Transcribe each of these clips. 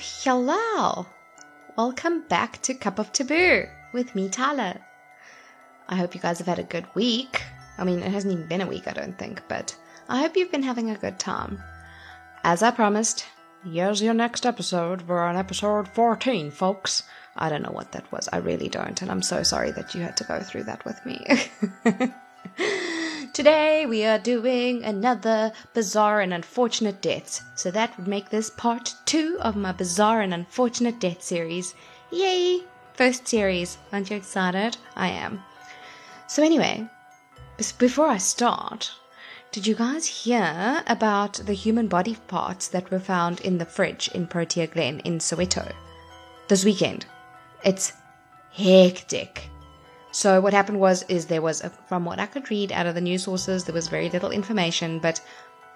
Hello. Welcome back to Cup of Taboo with me, Tyler. I hope you guys have had a good week. I mean, it hasn't even been a week, I don't think, but I hope you've been having a good time. As I promised, here's your next episode. We're on episode 14, folks. I don't know what that was. I really don't, and I'm so sorry that you had to go through that with me. Today we are doing another bizarre and unfortunate deaths, so that would make this part two of my bizarre and unfortunate death series. Yay! First series. Aren't you excited? I am. So, anyway, before I start, did you guys hear about the human body parts that were found in the fridge in Protea Glen in Soweto this weekend? It's hectic. So what happened was is there was a, from what I could read out of the news sources there was very little information but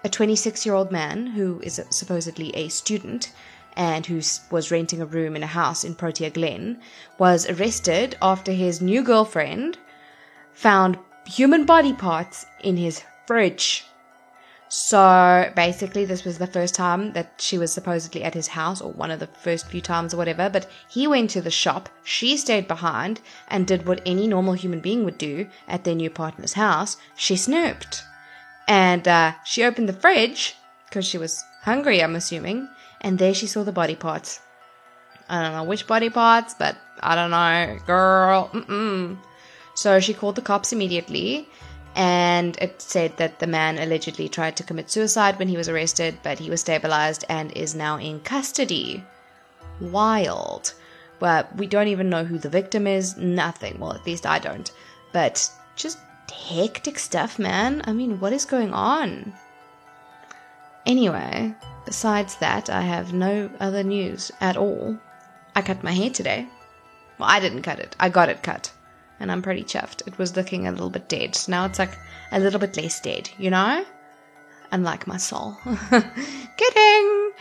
a 26-year-old man who is supposedly a student and who was renting a room in a house in Protea Glen was arrested after his new girlfriend found human body parts in his fridge. So basically, this was the first time that she was supposedly at his house, or one of the first few times, or whatever. But he went to the shop, she stayed behind, and did what any normal human being would do at their new partner's house she snooped. And uh, she opened the fridge, because she was hungry, I'm assuming, and there she saw the body parts. I don't know which body parts, but I don't know, girl. Mm-mm. So she called the cops immediately and it said that the man allegedly tried to commit suicide when he was arrested, but he was stabilized and is now in custody. Wild. Well, we don't even know who the victim is, nothing. Well, at least I don't. But just hectic stuff, man. I mean, what is going on? Anyway, besides that, I have no other news at all. I cut my hair today. Well, I didn't cut it, I got it cut and I'm pretty chuffed. It was looking a little bit dead. So now it's like a little bit less dead, you know? Unlike my soul. Kidding!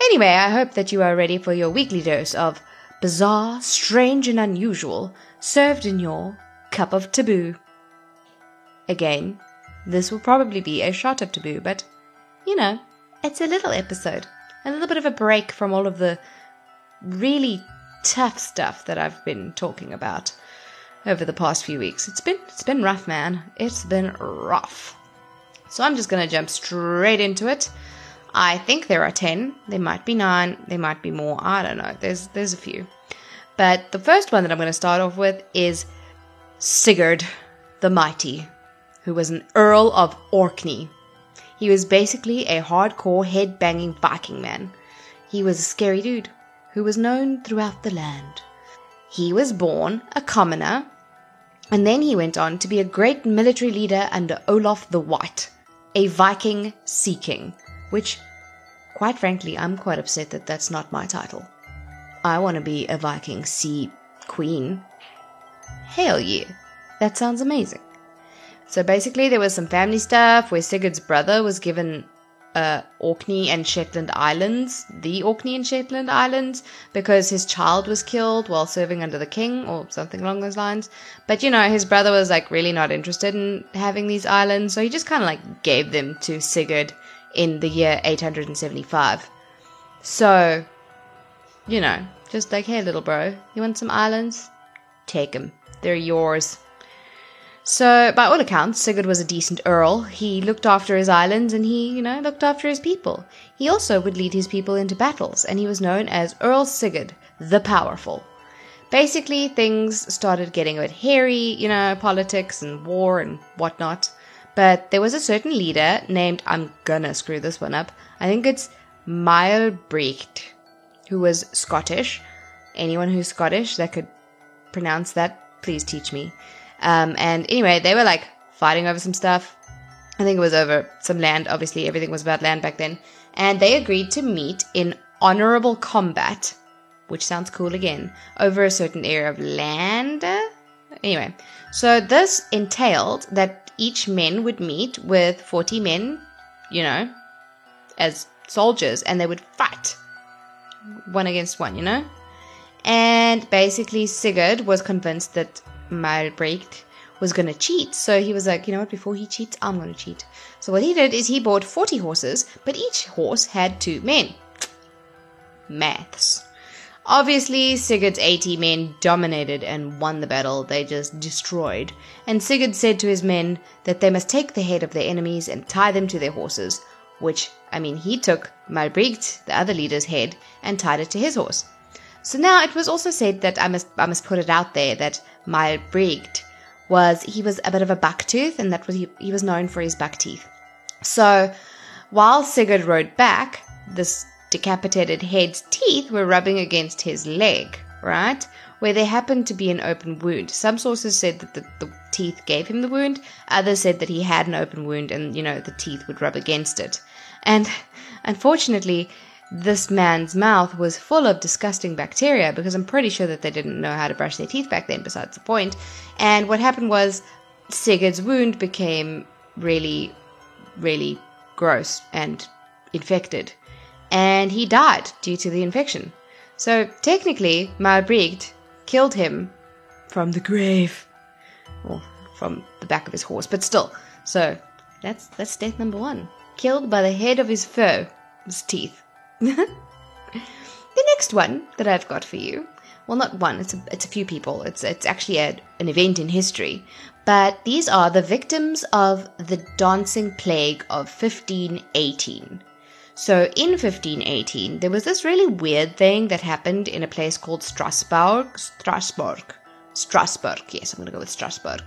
Anyway, I hope that you are ready for your weekly dose of bizarre, strange, and unusual served in your cup of taboo. Again, this will probably be a shot of taboo, but you know, it's a little episode. A little bit of a break from all of the really tough stuff that I've been talking about over the past few weeks. It's been it's been rough, man. It's been rough. So I'm just going to jump straight into it. I think there are 10. There might be 9, there might be more. I don't know. There's there's a few. But the first one that I'm going to start off with is Sigurd the Mighty, who was an Earl of Orkney. He was basically a hardcore head-banging Viking man. He was a scary dude who was known throughout the land. He was born a commoner, and then he went on to be a great military leader under Olaf the White, a Viking sea king, which, quite frankly, I'm quite upset that that's not my title. I want to be a Viking sea queen. Hell yeah, that sounds amazing. So basically, there was some family stuff where Sigurd's brother was given uh, Orkney and Shetland Islands, the Orkney and Shetland Islands, because his child was killed while serving under the king or something along those lines. But you know, his brother was like really not interested in having these islands, so he just kind of like gave them to Sigurd in the year 875. So, you know, just like, hey, little bro, you want some islands? Take them. They're yours. So, by all accounts, Sigurd was a decent earl. He looked after his islands and he, you know, looked after his people. He also would lead his people into battles, and he was known as Earl Sigurd the Powerful. Basically, things started getting a bit hairy, you know, politics and war and whatnot. But there was a certain leader named, I'm gonna screw this one up, I think it's Maelbrecht, who was Scottish. Anyone who's Scottish that could pronounce that, please teach me. Um, and anyway, they were like fighting over some stuff. I think it was over some land. Obviously, everything was about land back then. And they agreed to meet in honorable combat, which sounds cool again, over a certain area of land. Anyway, so this entailed that each men would meet with 40 men, you know, as soldiers, and they would fight one against one, you know? And basically, Sigurd was convinced that Maelbrecht was going to cheat. So he was like, you know what, before he cheats, I'm going to cheat. So what he did is he bought 40 horses, but each horse had two men. maths. Obviously, Sigurd's 80 men dominated and won the battle. They just destroyed. And Sigurd said to his men that they must take the head of their enemies and tie them to their horses, which, I mean, he took Malbright, the other leader's head, and tied it to his horse. So now it was also said that I must I must put it out there that Malbright was he was a bit of a buck tooth, and that was he, he was known for his buck teeth. So while Sigurd rode back, this decapitated head's teeth were rubbing against his leg, right? Where there happened to be an open wound. Some sources said that the, the, teeth gave him the wound, others said that he had an open wound and, you know, the teeth would rub against it. And unfortunately, this man's mouth was full of disgusting bacteria because I'm pretty sure that they didn't know how to brush their teeth back then, besides the point. And what happened was Sigurd's wound became really, really gross and infected and he died due to the infection. So technically, Malbright killed him from the grave, or from the back of his horse, but still. So that's that's death number one, killed by the head of his foe, his teeth. the next one that I've got for you, well, not one. It's a it's a few people. It's it's actually a, an event in history, but these are the victims of the dancing plague of 1518. So in 1518, there was this really weird thing that happened in a place called Strasbourg. Strasbourg. Strasbourg. Yes, I'm going to go with Strasbourg.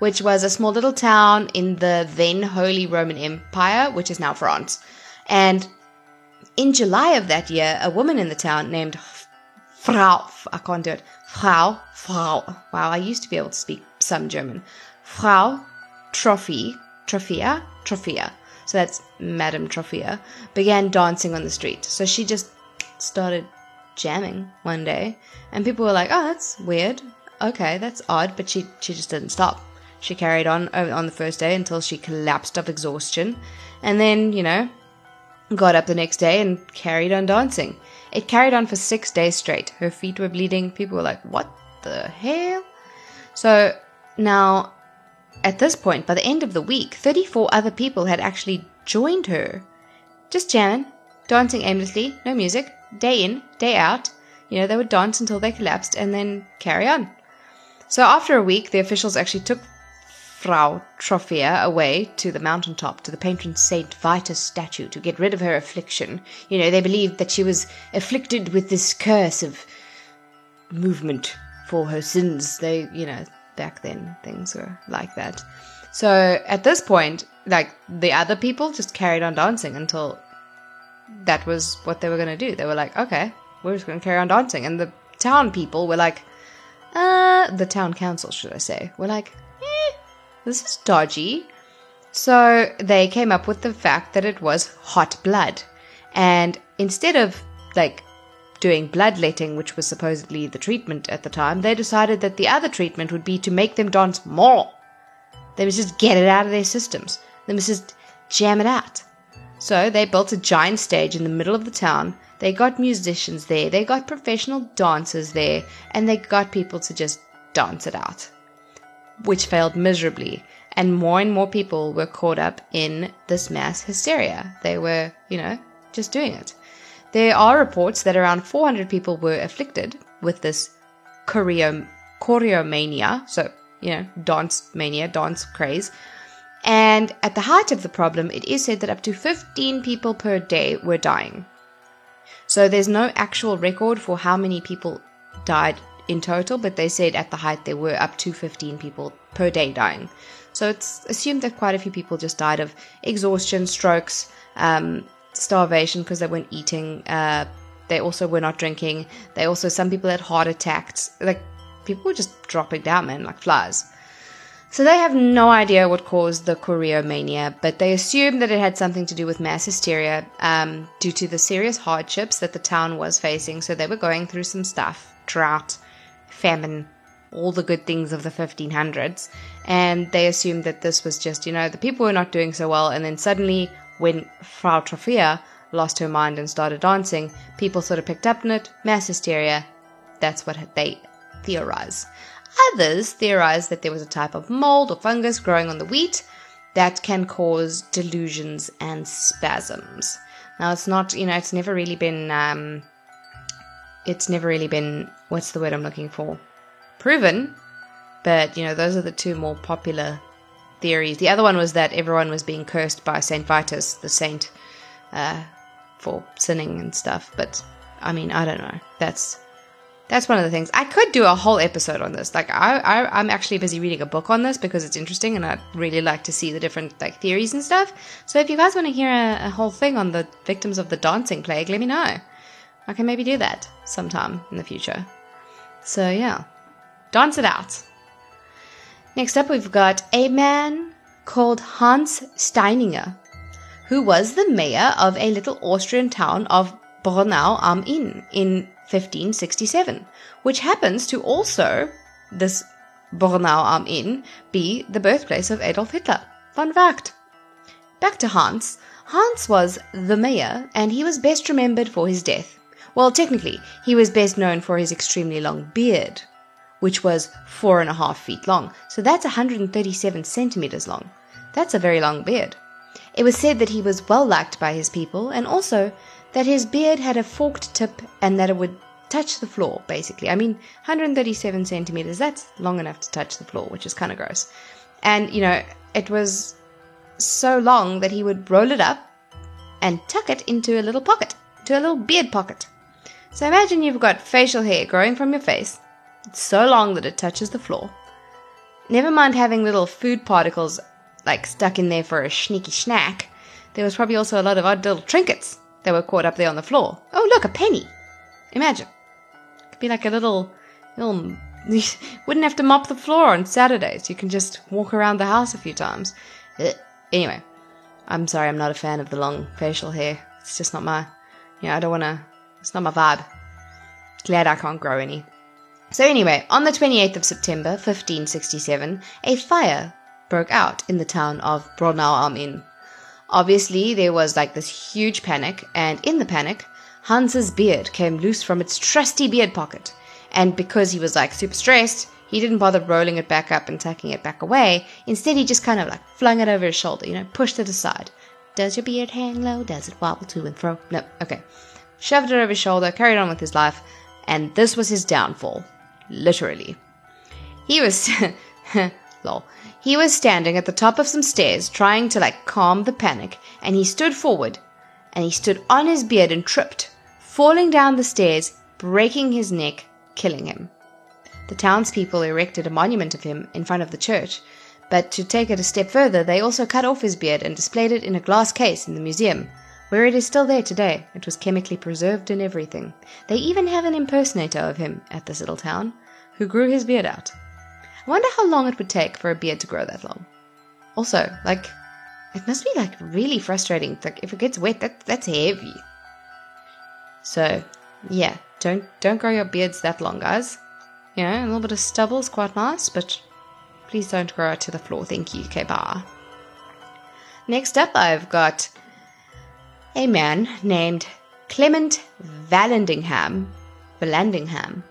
Which was a small little town in the then Holy Roman Empire, which is now France. And in July of that year, a woman in the town named Frau, I can't do it, Frau, Frau, wow, I used to be able to speak some German, Frau Trophy, Troffea, Troffea, so that's Madame Troffea, began dancing on the street. So she just started jamming one day, and people were like, "Oh, that's weird. Okay, that's odd." But she she just didn't stop. She carried on on the first day until she collapsed of exhaustion, and then you know, got up the next day and carried on dancing. It carried on for six days straight. Her feet were bleeding. People were like, "What the hell?" So now at this point, by the end of the week, 34 other people had actually joined her. Just jamming, dancing aimlessly, no music, day in, day out. You know, they would dance until they collapsed and then carry on. So after a week, the officials actually took Frau Troffea away to the mountaintop to the patron Saint Vitus statue to get rid of her affliction. You know, they believed that she was afflicted with this curse of movement for her sins. They, you know, back then things were like that. So at this point, like the other people just carried on dancing until that was what they were going to do. They were like, okay, we're just going to carry on dancing. And the town people were like, uh, the town council, should I say, were like, this is dodgy. So they came up with the fact that it was hot blood. And instead of like doing bloodletting, which was supposedly the treatment at the time, they decided that the other treatment would be to make them dance more. They must just get it out of their systems. They must just jam it out. So they built a giant stage in the middle of the town. They got musicians there, they got professional dancers there, and they got people to just dance it out. Which failed miserably, and more and more people were caught up in this mass hysteria. They were, you know, just doing it. There are reports that around 400 people were afflicted with this choreo, choreomania, so, you know, dance mania, dance craze. And at the height of the problem, it is said that up to 15 people per day were dying. So there's no actual record for how many people died in total, but they said at the height there were up to 15 people per day dying. So it's assumed that quite a few people just died of exhaustion, strokes, um, starvation because they weren't eating. Uh, they also were not drinking. They also, some people had heart attacks. Like, people were just dropping down, man, like flies. So they have no idea what caused the choreomania, but they assume that it had something to do with mass hysteria um, due to the serious hardships that the town was facing. So they were going through some stuff drought, famine, all the good things of the 1500s. And they assumed that this was just, you know, the people were not doing so well. And then suddenly when Frau Troffea lost her mind and started dancing, people sort of picked up on it, mass hysteria. That's what they theorize. Others theorize that there was a type of mold or fungus growing on the wheat that can cause delusions and spasms. Now, it's not, you know, it's never really been um, it's never really been what's the word I'm looking for? Proven. But, you know, those are the two more popular theories. The other one was that everyone was being cursed by Saint Vitus, the saint, uh, for sinning and stuff. But I mean, I don't know. That's that's one of the things. I could do a whole episode on this. Like I, I I'm actually busy reading a book on this because it's interesting and I'd really like to see the different like theories and stuff. So if you guys want to hear a, a whole thing on the victims of the dancing plague, let me know. I can maybe do that sometime in the future. So yeah. Dance it out. Next up we've got a man called Hans Steininger, who was the mayor of a little Austrian town of Braunau am Inn in 1567, which happens to also, this Braunau am Inn, be the birthplace of Adolf Hitler. Fun fact. Back to Hans. Hans was the mayor, and he was best remembered for his death. Well, technically, he was best known for his extremely long beard, which was four and a half feet long. So that's 137 centimeters long. That's a very long beard. It was said that he was well liked by his people, and also that his beard had a forked tip and that it would touch the floor, basically. I mean, 137 centimeters, that's long enough to touch the floor, which is kind of gross. And, you know, it was so long that he would roll it up and tuck it into a little pocket, to a little beard pocket. So imagine you've got facial hair growing from your face. So long that it touches the floor. Never mind having little food particles like stuck in there for a sneaky snack. There was probably also a lot of odd little trinkets they were caught up there on the floor. Oh, look, a penny. Imagine. It could be like a little, little. You wouldn't have to mop the floor on Saturdays. You can just walk around the house a few times. Ugh. Anyway, I'm sorry, I'm not a fan of the long facial hair. It's just not my. You know, I don't want to. It's not my vibe. Glad I can't grow any. So, anyway, on the 28th of September, 1567, a fire broke out in the town of Braunau am Inn. Obviously, there was like this huge panic, and in the panic, Hans's beard came loose from its trusty beard pocket. And because he was like super stressed, he didn't bother rolling it back up and tucking it back away. Instead, he just kind of like flung it over his shoulder, you know, pushed it aside. Does your beard hang low? Does it wobble to and fro? No, okay. Shoved it over his shoulder, carried on with his life, and this was his downfall. Literally. He was. lol. He was standing at the top of some stairs trying to like calm the panic, and he stood forward and he stood on his beard and tripped, falling down the stairs, breaking his neck, killing him. The townspeople erected a monument of him in front of the church, but to take it a step further, they also cut off his beard and displayed it in a glass case in the museum, where it is still there today. It was chemically preserved and everything. They even have an impersonator of him at this little town, who grew his beard out. I wonder how long it would take for a beard to grow that long. Also, like, it must be like really frustrating. Like, if it gets wet, that that's heavy. So, yeah, don't don't grow your beards that long, guys. You know, a little bit of stubble is quite nice, but please don't grow it to the floor. Thank you. Okay, bye. Next up, I've got a man named Clement Vallandigham. Vallandigham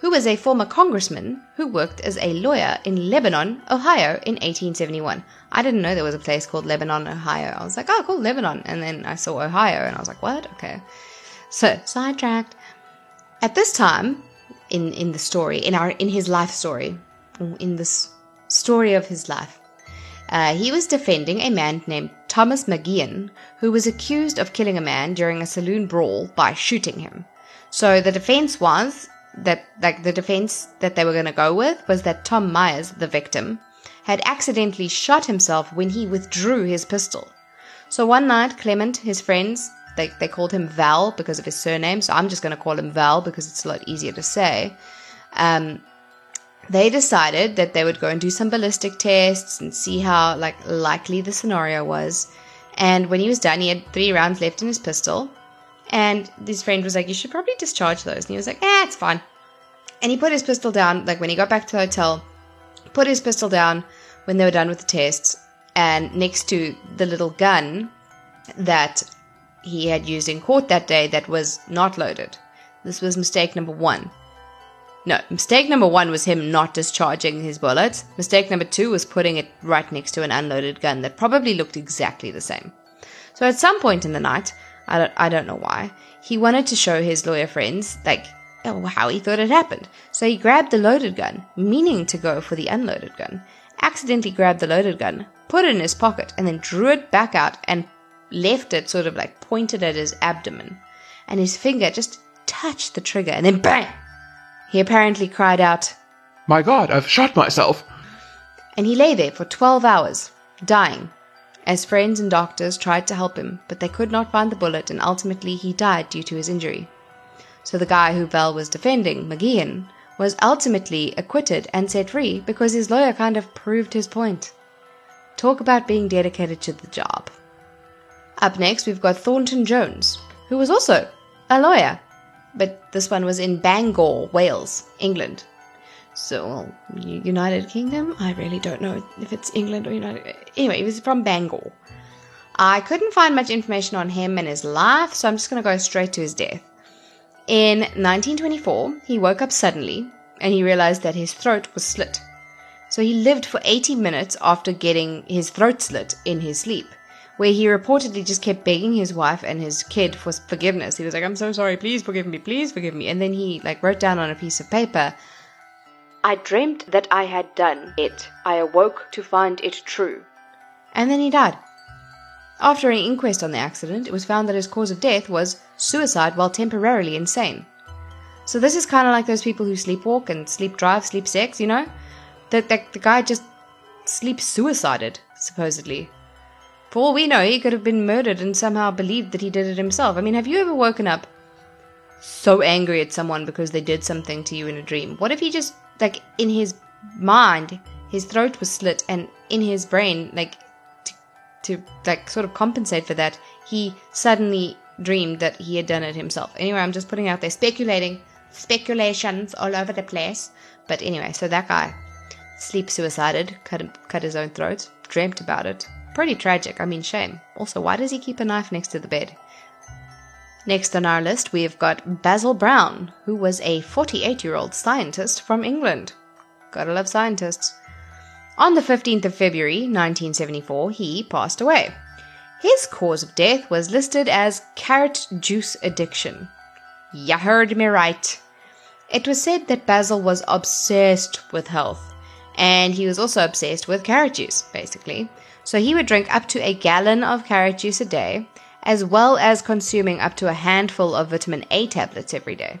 who was a former congressman who worked as a lawyer in Lebanon, Ohio in 1871. I didn't know there was a place called Lebanon, Ohio. I was like, oh, cool, Lebanon. And then I saw Ohio and I was like, what? Okay. So, sidetracked. At this time, in, in the story, in our in his life story, in this story of his life, uh, he was defending a man named Thomas McGeehan, who was accused of killing a man during a saloon brawl by shooting him. So the defense was that like the defense that they were going to go with was that Tom Myers, the victim, had accidentally shot himself when he withdrew his pistol. So one night, Clement, his friends, they, they called him Val because of his surname, so I'm just going to call him Val because it's a lot easier to say. Um, they decided that they would go and do some ballistic tests and see how like likely the scenario was. And when he was done, he had three rounds left in his pistol. And his friend was like, You should probably discharge those. And he was like, Eh, it's fine. And he put his pistol down, like when he got back to the hotel, put his pistol down when they were done with the tests, and next to the little gun that he had used in court that day that was not loaded. This was mistake number one. No, mistake number one was him not discharging his bullets. Mistake number two was putting it right next to an unloaded gun that probably looked exactly the same. So at some point in the night, I don't, I don't know why. He wanted to show his lawyer friends, like, oh, how he thought it happened. So he grabbed the loaded gun, meaning to go for the unloaded gun, accidentally grabbed the loaded gun, put it in his pocket, and then drew it back out and left it sort of like pointed at his abdomen. And his finger just touched the trigger, and then bang! He apparently cried out, My God, I've shot myself! And he lay there for 12 hours, dying, as friends and doctors tried to help him, but they could not find the bullet, and ultimately he died due to his injury. So the guy who Val was defending, McGeehan, was ultimately acquitted and set free because his lawyer kind of proved his point. Talk about being dedicated to the job. Up next, we've got Thornton Jones, who was also a lawyer, but this one was in Bangor, Wales, England. So, United Kingdom? I really don't know if it's England or United. Anyway, he was from Bangor. I couldn't find much information on him and his life, so I'm just going to go straight to his death. In 1924, he woke up suddenly and he realized that his throat was slit. So he lived for 80 minutes after getting his throat slit in his sleep, where he reportedly just kept begging his wife and his kid for forgiveness. He was like, I'm so sorry, please forgive me, please forgive me. And then he like wrote down on a piece of paper, I dreamt that I had done it. I awoke to find it true. And then he died. After an inquest on the accident, it was found that his cause of death was suicide while temporarily insane. So this is kind of like those people who sleepwalk and sleep drive, sleep sex, you know? That the, the guy just sleep suicided, supposedly. For all we know, he could have been murdered and somehow believed that he did it himself. I mean, have you ever woken up so angry at someone because they did something to you in a dream? What if he just like in his mind, his throat was slit, and in his brain, like to, to like sort of compensate for that, he suddenly dreamed that he had done it himself. Anyway, I'm just putting out there speculating, speculations all over the place. But anyway, so that guy sleep suicided, cut cut his own throat, dreamt about it. Pretty tragic. I mean, shame. Also, why does he keep a knife next to the bed? Next on our list, we have got Basil Brown, who was a 48 year old scientist from England. Gotta love scientists. On the 15th of February 1974, he passed away. His cause of death was listed as carrot juice addiction. Ya heard me right. It was said that Basil was obsessed with health, and he was also obsessed with carrot juice, basically. So he would drink up to a gallon of carrot juice a day, as well as consuming up to a handful of vitamin A tablets every day.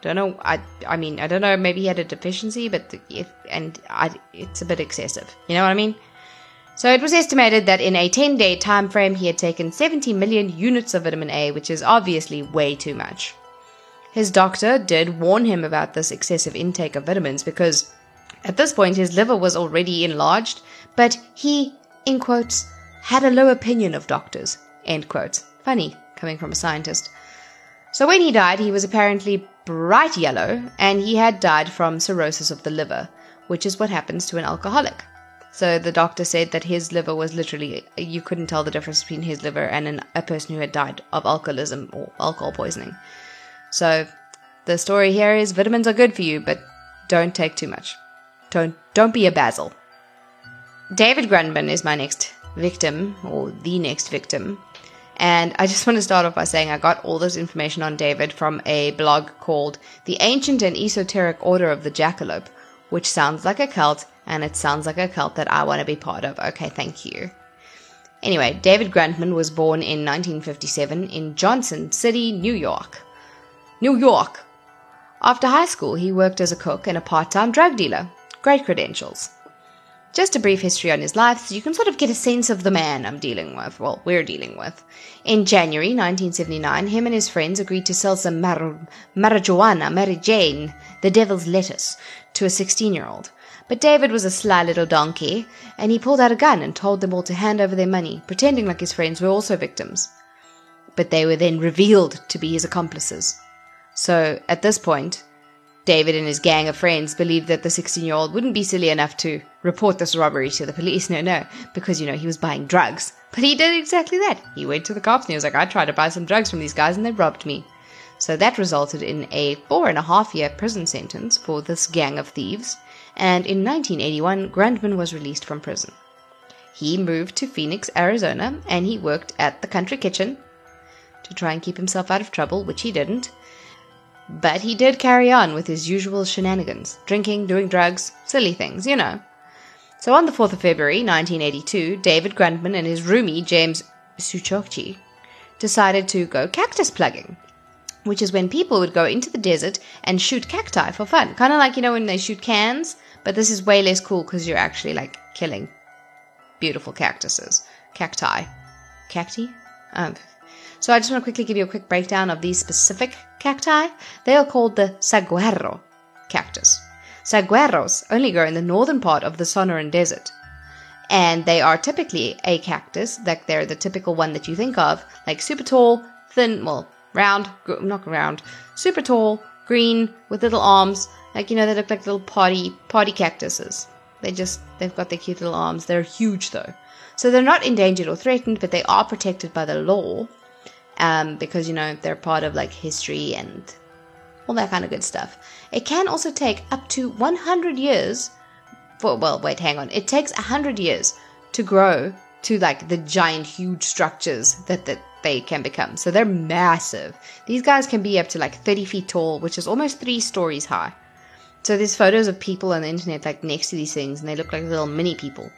Don't know. I I mean I don't know. Maybe he had a deficiency, but if and I, it's a bit excessive. You know what I mean? So it was estimated that in a 10-day time frame he had taken 70 million units of vitamin A, which is obviously way too much. His doctor did warn him about this excessive intake of vitamins because at this point his liver was already enlarged, but he, in quotes, had a low opinion of doctors End quote. Funny, coming from a scientist. So when he died, he was apparently bright yellow, and he had died from cirrhosis of the liver, which is what happens to an alcoholic. So the doctor said that his liver was literally, you couldn't tell the difference between his liver and an, a person who had died of alcoholism or alcohol poisoning. So the story here is vitamins are good for you, but don't take too much. Don't, don't be a basil. David Grundman is my next victim, or the next victim. And I just want to start off by saying I got all this information on David from a blog called The Ancient and Esoteric Order of the Jackalope, which sounds like a cult, and it sounds like a cult that I want to be part of. Okay, thank you. Anyway, David Grundman was born in 1957 in Johnson City, New York. New York! After high school, he worked as a cook and a part time drug dealer. Great credentials. Just a brief history on his life so you can sort of get a sense of the man I'm dealing with, well, we're dealing with. In January 1979, him and his friends agreed to sell some mar- marijuana, Mary Jane, the devil's lettuce, to a 16 year old. But David was a sly little donkey, and he pulled out a gun and told them all to hand over their money, pretending like his friends were also victims. But they were then revealed to be his accomplices. So, at this point, David and his gang of friends believed that the 16 year old wouldn't be silly enough to report this robbery to the police. No, no, because, you know, he was buying drugs. But he did exactly that. He went to the cops and he was like, I tried to buy some drugs from these guys and they robbed me. So that resulted in a four and a half year prison sentence for this gang of thieves. And in 1981, Grundman was released from prison. He moved to Phoenix, Arizona, and he worked at the country kitchen to try and keep himself out of trouble, which he didn't. But he did carry on with his usual shenanigans drinking, doing drugs, silly things, you know. So on the 4th of February 1982, David Grundman and his roomie James Suchokchi decided to go cactus plugging, which is when people would go into the desert and shoot cacti for fun. Kind of like, you know, when they shoot cans, but this is way less cool because you're actually like killing beautiful cactuses. Cacti. Cacti? Um, so I just want to quickly give you a quick breakdown of these specific cacti. They are called the saguaro cactus. Saguaros only grow in the northern part of the Sonoran Desert. And they are typically a cactus, like they're the typical one that you think of, like super tall, thin, well, round, not round, super tall, green, with little arms, like you know, they look like little party party cactuses. They just they've got their cute little arms. They're huge though, so they're not endangered or threatened, but they are protected by the law, um, because you know they're part of like history and all that kind of good stuff. It can also take up to 100 years. For, well, wait, hang on. It takes 100 years to grow to like the giant, huge structures that that they can become. So they're massive. These guys can be up to like 30 feet tall, which is almost three stories high. So there's photos of people on the internet like next to these things, and they look like little mini people.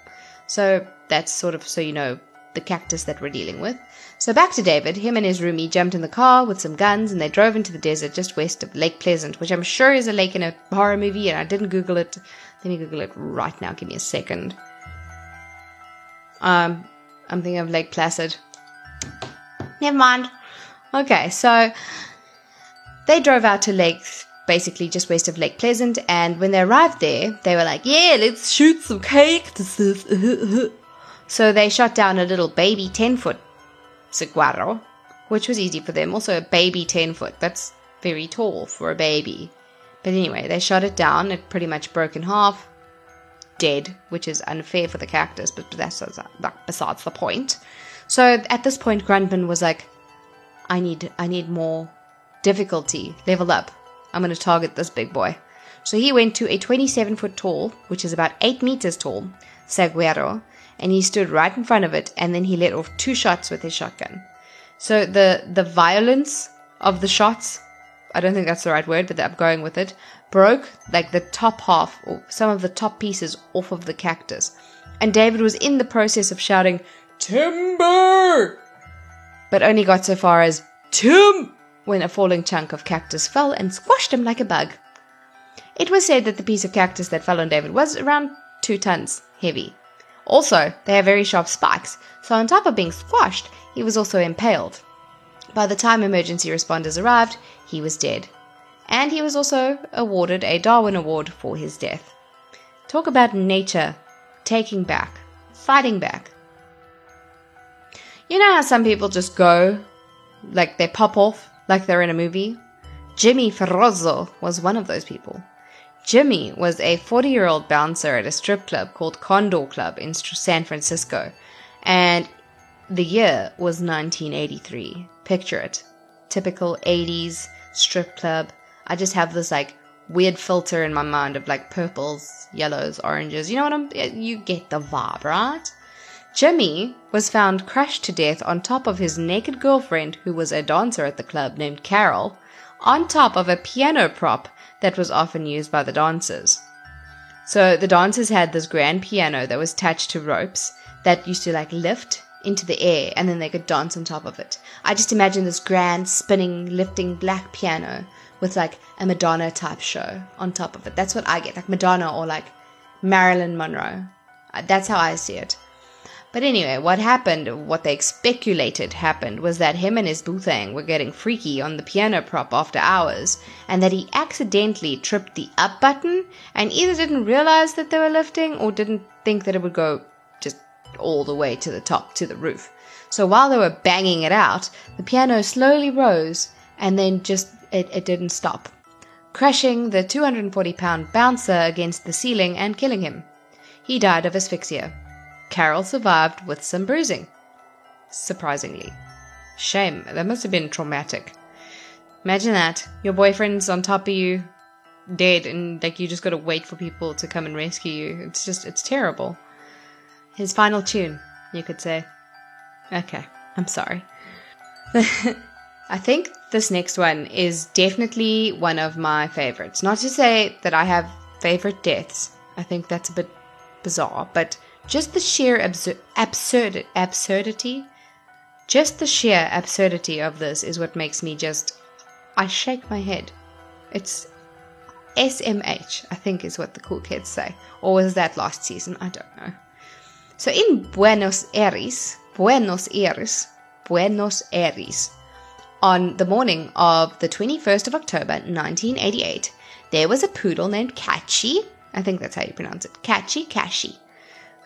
So that's sort of so you know the cactus that we're dealing with. So back to David. Him and his roomie jumped in the car with some guns, and they drove into the desert just west of Lake Pleasant, which I'm sure is a lake in a horror movie, and I didn't Google it. Let me Google it right now. Give me a second. Um, I'm thinking of Lake Placid. Never mind. Okay, so they drove out to Lake basically just west of Lake Pleasant. And when they arrived there, they were like, yeah, let's shoot some cactuses. so they shot down a little baby 10 foot saguaro, which was easy for them. Also, a baby 10 foot. That's very tall for a baby. But anyway, they shot it down. It pretty much broke in half. Dead, which is unfair for the cactus, but that's besides the point. So at this point, Grundman was like, I need, I need more difficulty, level up. I'm going to target this big boy. So he went to a 27 foot tall, which is about 8 meters tall, saguaro, and he stood right in front of it, and then he let off two shots with his shotgun. So the, the violence of the shots, I don't think that's the right word, but I'm going with it, broke like the top half, or some of the top pieces off of the cactus. And David was in the process of shouting, Timber! But only got so far as, Tim! when a falling chunk of cactus fell and squashed him like a bug. It was said that the piece of cactus that fell on David was around two tons heavy. Also, they have very sharp spikes, so on top of being squashed, he was also impaled. By the time emergency responders arrived, he was dead. And he was also awarded a Darwin Award for his death. Talk about nature taking back, fighting back. You know how some people just go, like they pop off like they're in a movie? Jimmy Ferrozzo was one of those people. Jimmy was a 40 year old bouncer at a strip club called Condor Club in San Francisco, and the year was 1983. Picture it. Typical 80s strip club. I just have this like weird filter in my mind of like purples, yellows, oranges. You know what I'm. You get the vibe, right? Jimmy was found crushed to death on top of his naked girlfriend, who was a dancer at the club named Carol, on top of a piano prop that was often used by the dancers. So the dancers had this grand piano that was attached to ropes that used to like lift into the air and then they could dance on top of it. I just imagine this grand spinning, lifting black piano with like a Madonna type show on top of it. That's what I get, like Madonna or like Marilyn Monroe. Uh, that's how I see it. But anyway, what happened, what they speculated happened, was that him and his boothang were getting freaky on the piano prop after hours, and that he accidentally tripped the up button and either didn't realize that they were lifting or didn't think that it would go just all the way to the top, to the roof. So while they were banging it out, the piano slowly rose and then just it, it didn't stop, crushing the 240 pound bouncer against the ceiling and killing him. He died of asphyxia. Carol survived with some bruising. Surprisingly. Shame, that must have been traumatic. Imagine that. Your boyfriend's on top of you, dead, and like you just gotta wait for people to come and rescue you. It's just, it's terrible. His final tune, you could say. Okay, I'm sorry. I think this next one is definitely one of my favorites. Not to say that I have favorite deaths. I think that's a bit bizarre, but just the sheer absur- absurd absurdity, just the sheer absurdity of this is what makes me just I shake my head. It's SMH, I think is what the cool kids say. Or was that last season? I don't know. So in Buenos Aires, Buenos Aires, Buenos Aires, on the morning of the 21st of October 1988, there was a poodle named Catchy, I think that's how you pronounce it, Catchy Cashy,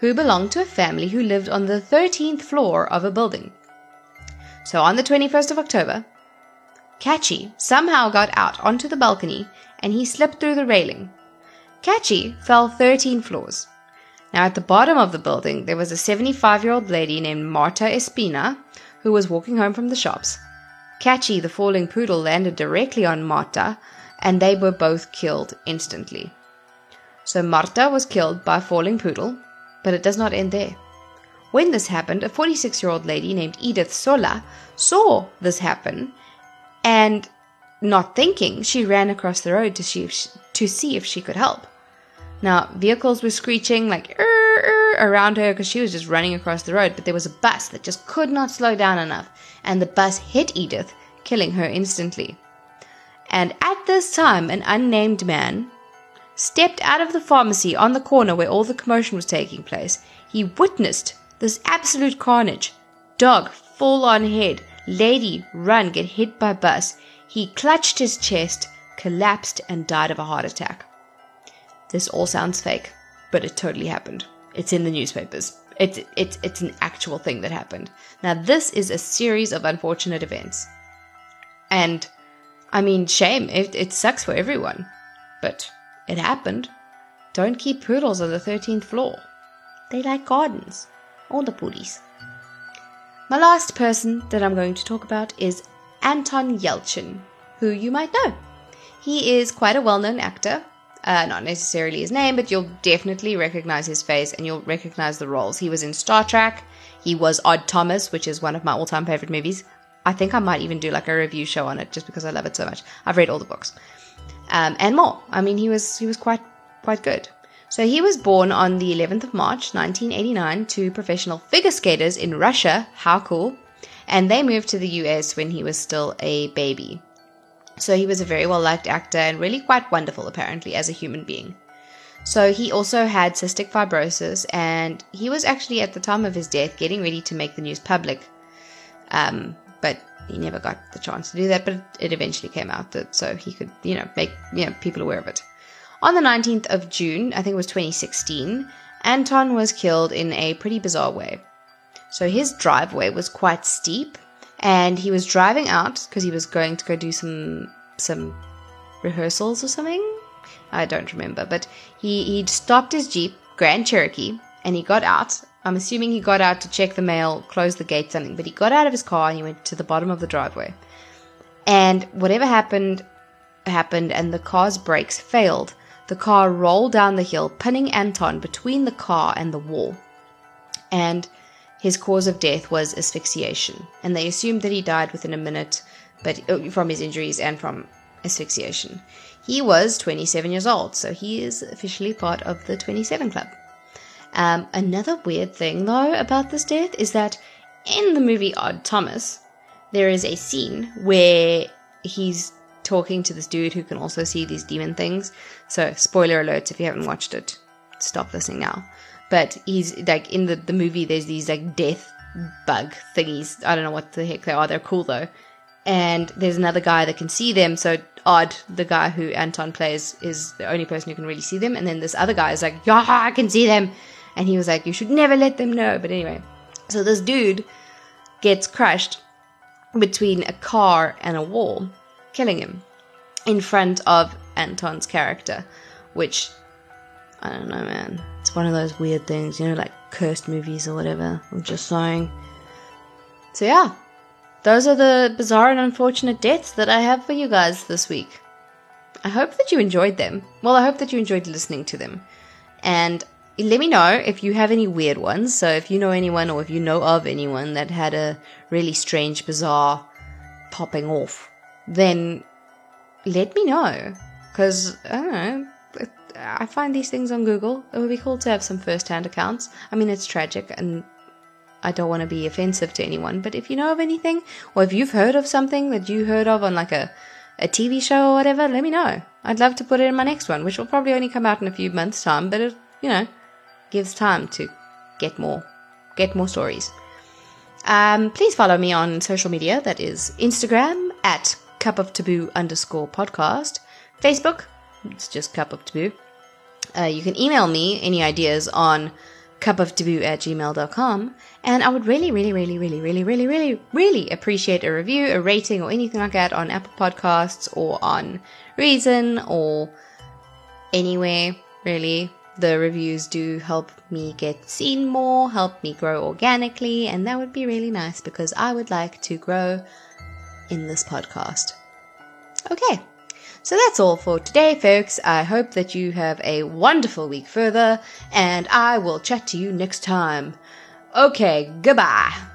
who belonged to a family who lived on the 13th floor of a building. So on the 21st of October, Catchy somehow got out onto the balcony and he slipped through the railing. Catchy fell 13 floors. Now, at the bottom of the building, there was a 75 year old lady named Marta Espina who was walking home from the shops. Catchy, the falling poodle, landed directly on Marta, and they were both killed instantly. So Marta was killed by a falling poodle, but it does not end there. When this happened, a 46 year old lady named Edith Sola saw this happen, and not thinking, she ran across the road to see if she, to see if she could help. Now, vehicles were screeching like "Er, er," around her because she was just running across the road, but there was a bus that just could not slow down enough, and the bus hit Edith, killing her instantly. And at this time, an unnamed man stepped out of the pharmacy on the corner where all the commotion was taking place. He witnessed this absolute carnage. Dog fall on head, lady run, get hit by bus. He clutched his chest, collapsed, and died of a heart attack. This all sounds fake, but it totally happened. It's in the newspapers. It's it's it's an actual thing that happened. Now this is a series of unfortunate events. And I mean shame, it, it sucks for everyone. But it happened. Don't keep poodles on the thirteenth floor. They like gardens. All the poodies. My last person that I'm going to talk about is Anton Yelchin, who you might know. He is quite a well known actor. Uh, not necessarily his name, but you'll definitely recognize his face and you'll recognize the roles. He was in Star Trek. He was Odd Thomas, which is one of my all time favorite movies. I think I might even do like a review show on it just because I love it so much. I've read all the books. Um, and more. I mean, he was he was quite quite good. So he was born on the 11th of March 1989 to professional figure skaters in Russia. How cool! And they moved to the US when he was still a baby. So he was a very well liked actor and really quite wonderful, apparently, as a human being. So he also had cystic fibrosis, and he was actually at the time of his death getting ready to make the news public. Um, but he never got the chance to do that. But it eventually came out that so he could, you know, make you know people aware of it. On the 19th of June, I think it was 2016, Anton was killed in a pretty bizarre way. So his driveway was quite steep, and he was driving out because he was going to go do some some rehearsals or something. I don't remember, but he he'd stopped his jeep, Grand Cherokee, and he got out. I'm assuming he got out to check the mail, close the gate, something. But he got out of his car and he went to the bottom of the driveway, and whatever happened happened, and the car's brakes failed. The car rolled down the hill, pinning Anton between the car and the wall, and his cause of death was asphyxiation, and they assumed that he died within a minute, but uh, from his injuries and from asphyxiation. He was 27 years old, so he is officially part of the 27 Club. Um, another weird thing, though, about this death is that in the movie Odd Thomas, there is a scene where he's talking to this dude who can also see these demon things. So, spoiler alerts if you haven't watched it, stop listening now. But he's like in the, the movie there's these like death bug thingies. I don't know what the heck they are. They're cool though. And there's another guy that can see them. So odd the guy who anton plays is the only person who can really see them. And then this other guy is like yeah i can see them and he was like you should never let them know but anyway so this dude gets crushed between a car and a wall killing him in front of anton's character which I don't know, man. It's one of those weird things, you know, like cursed movies or whatever. I'm just saying. So, yeah, those are the bizarre and unfortunate deaths that I have for you guys this week. I hope that you enjoyed them. Well, I hope that you enjoyed listening to them. And let me know if you have any weird ones. So, if you know anyone or if you know of anyone that had a really strange, bizarre popping off, then let me know. Because, I don't know, I find these things on Google. It would be cool to have some first hand accounts. I mean, it's tragic and I don't want to be offensive to anyone, but if you know of anything, or if you've heard of something that you heard of on like a, a TV show or whatever, let me know. I'd love to put it in my next one, which will probably only come out in a few months' time, but it, you know, gives time to get more, get more stories. Um, please follow me on social media. That is Instagram at cup of taboo underscore podcast. Facebook, it's just cup of taboo. Uh, you can email me any ideas on cupoftaboo at gmail.com. And I would really, really, really, really, really, really, really, really appreciate a review, a rating, or anything like that on Apple Podcasts or on Reason or anywhere, really. The reviews do help me get seen more, help me grow organically, and that would be really nice because I would like to grow in this podcast. Okay, so that's all for today, folks. I hope that you have a wonderful week further, and I will chat to you next time. Okay, goodbye.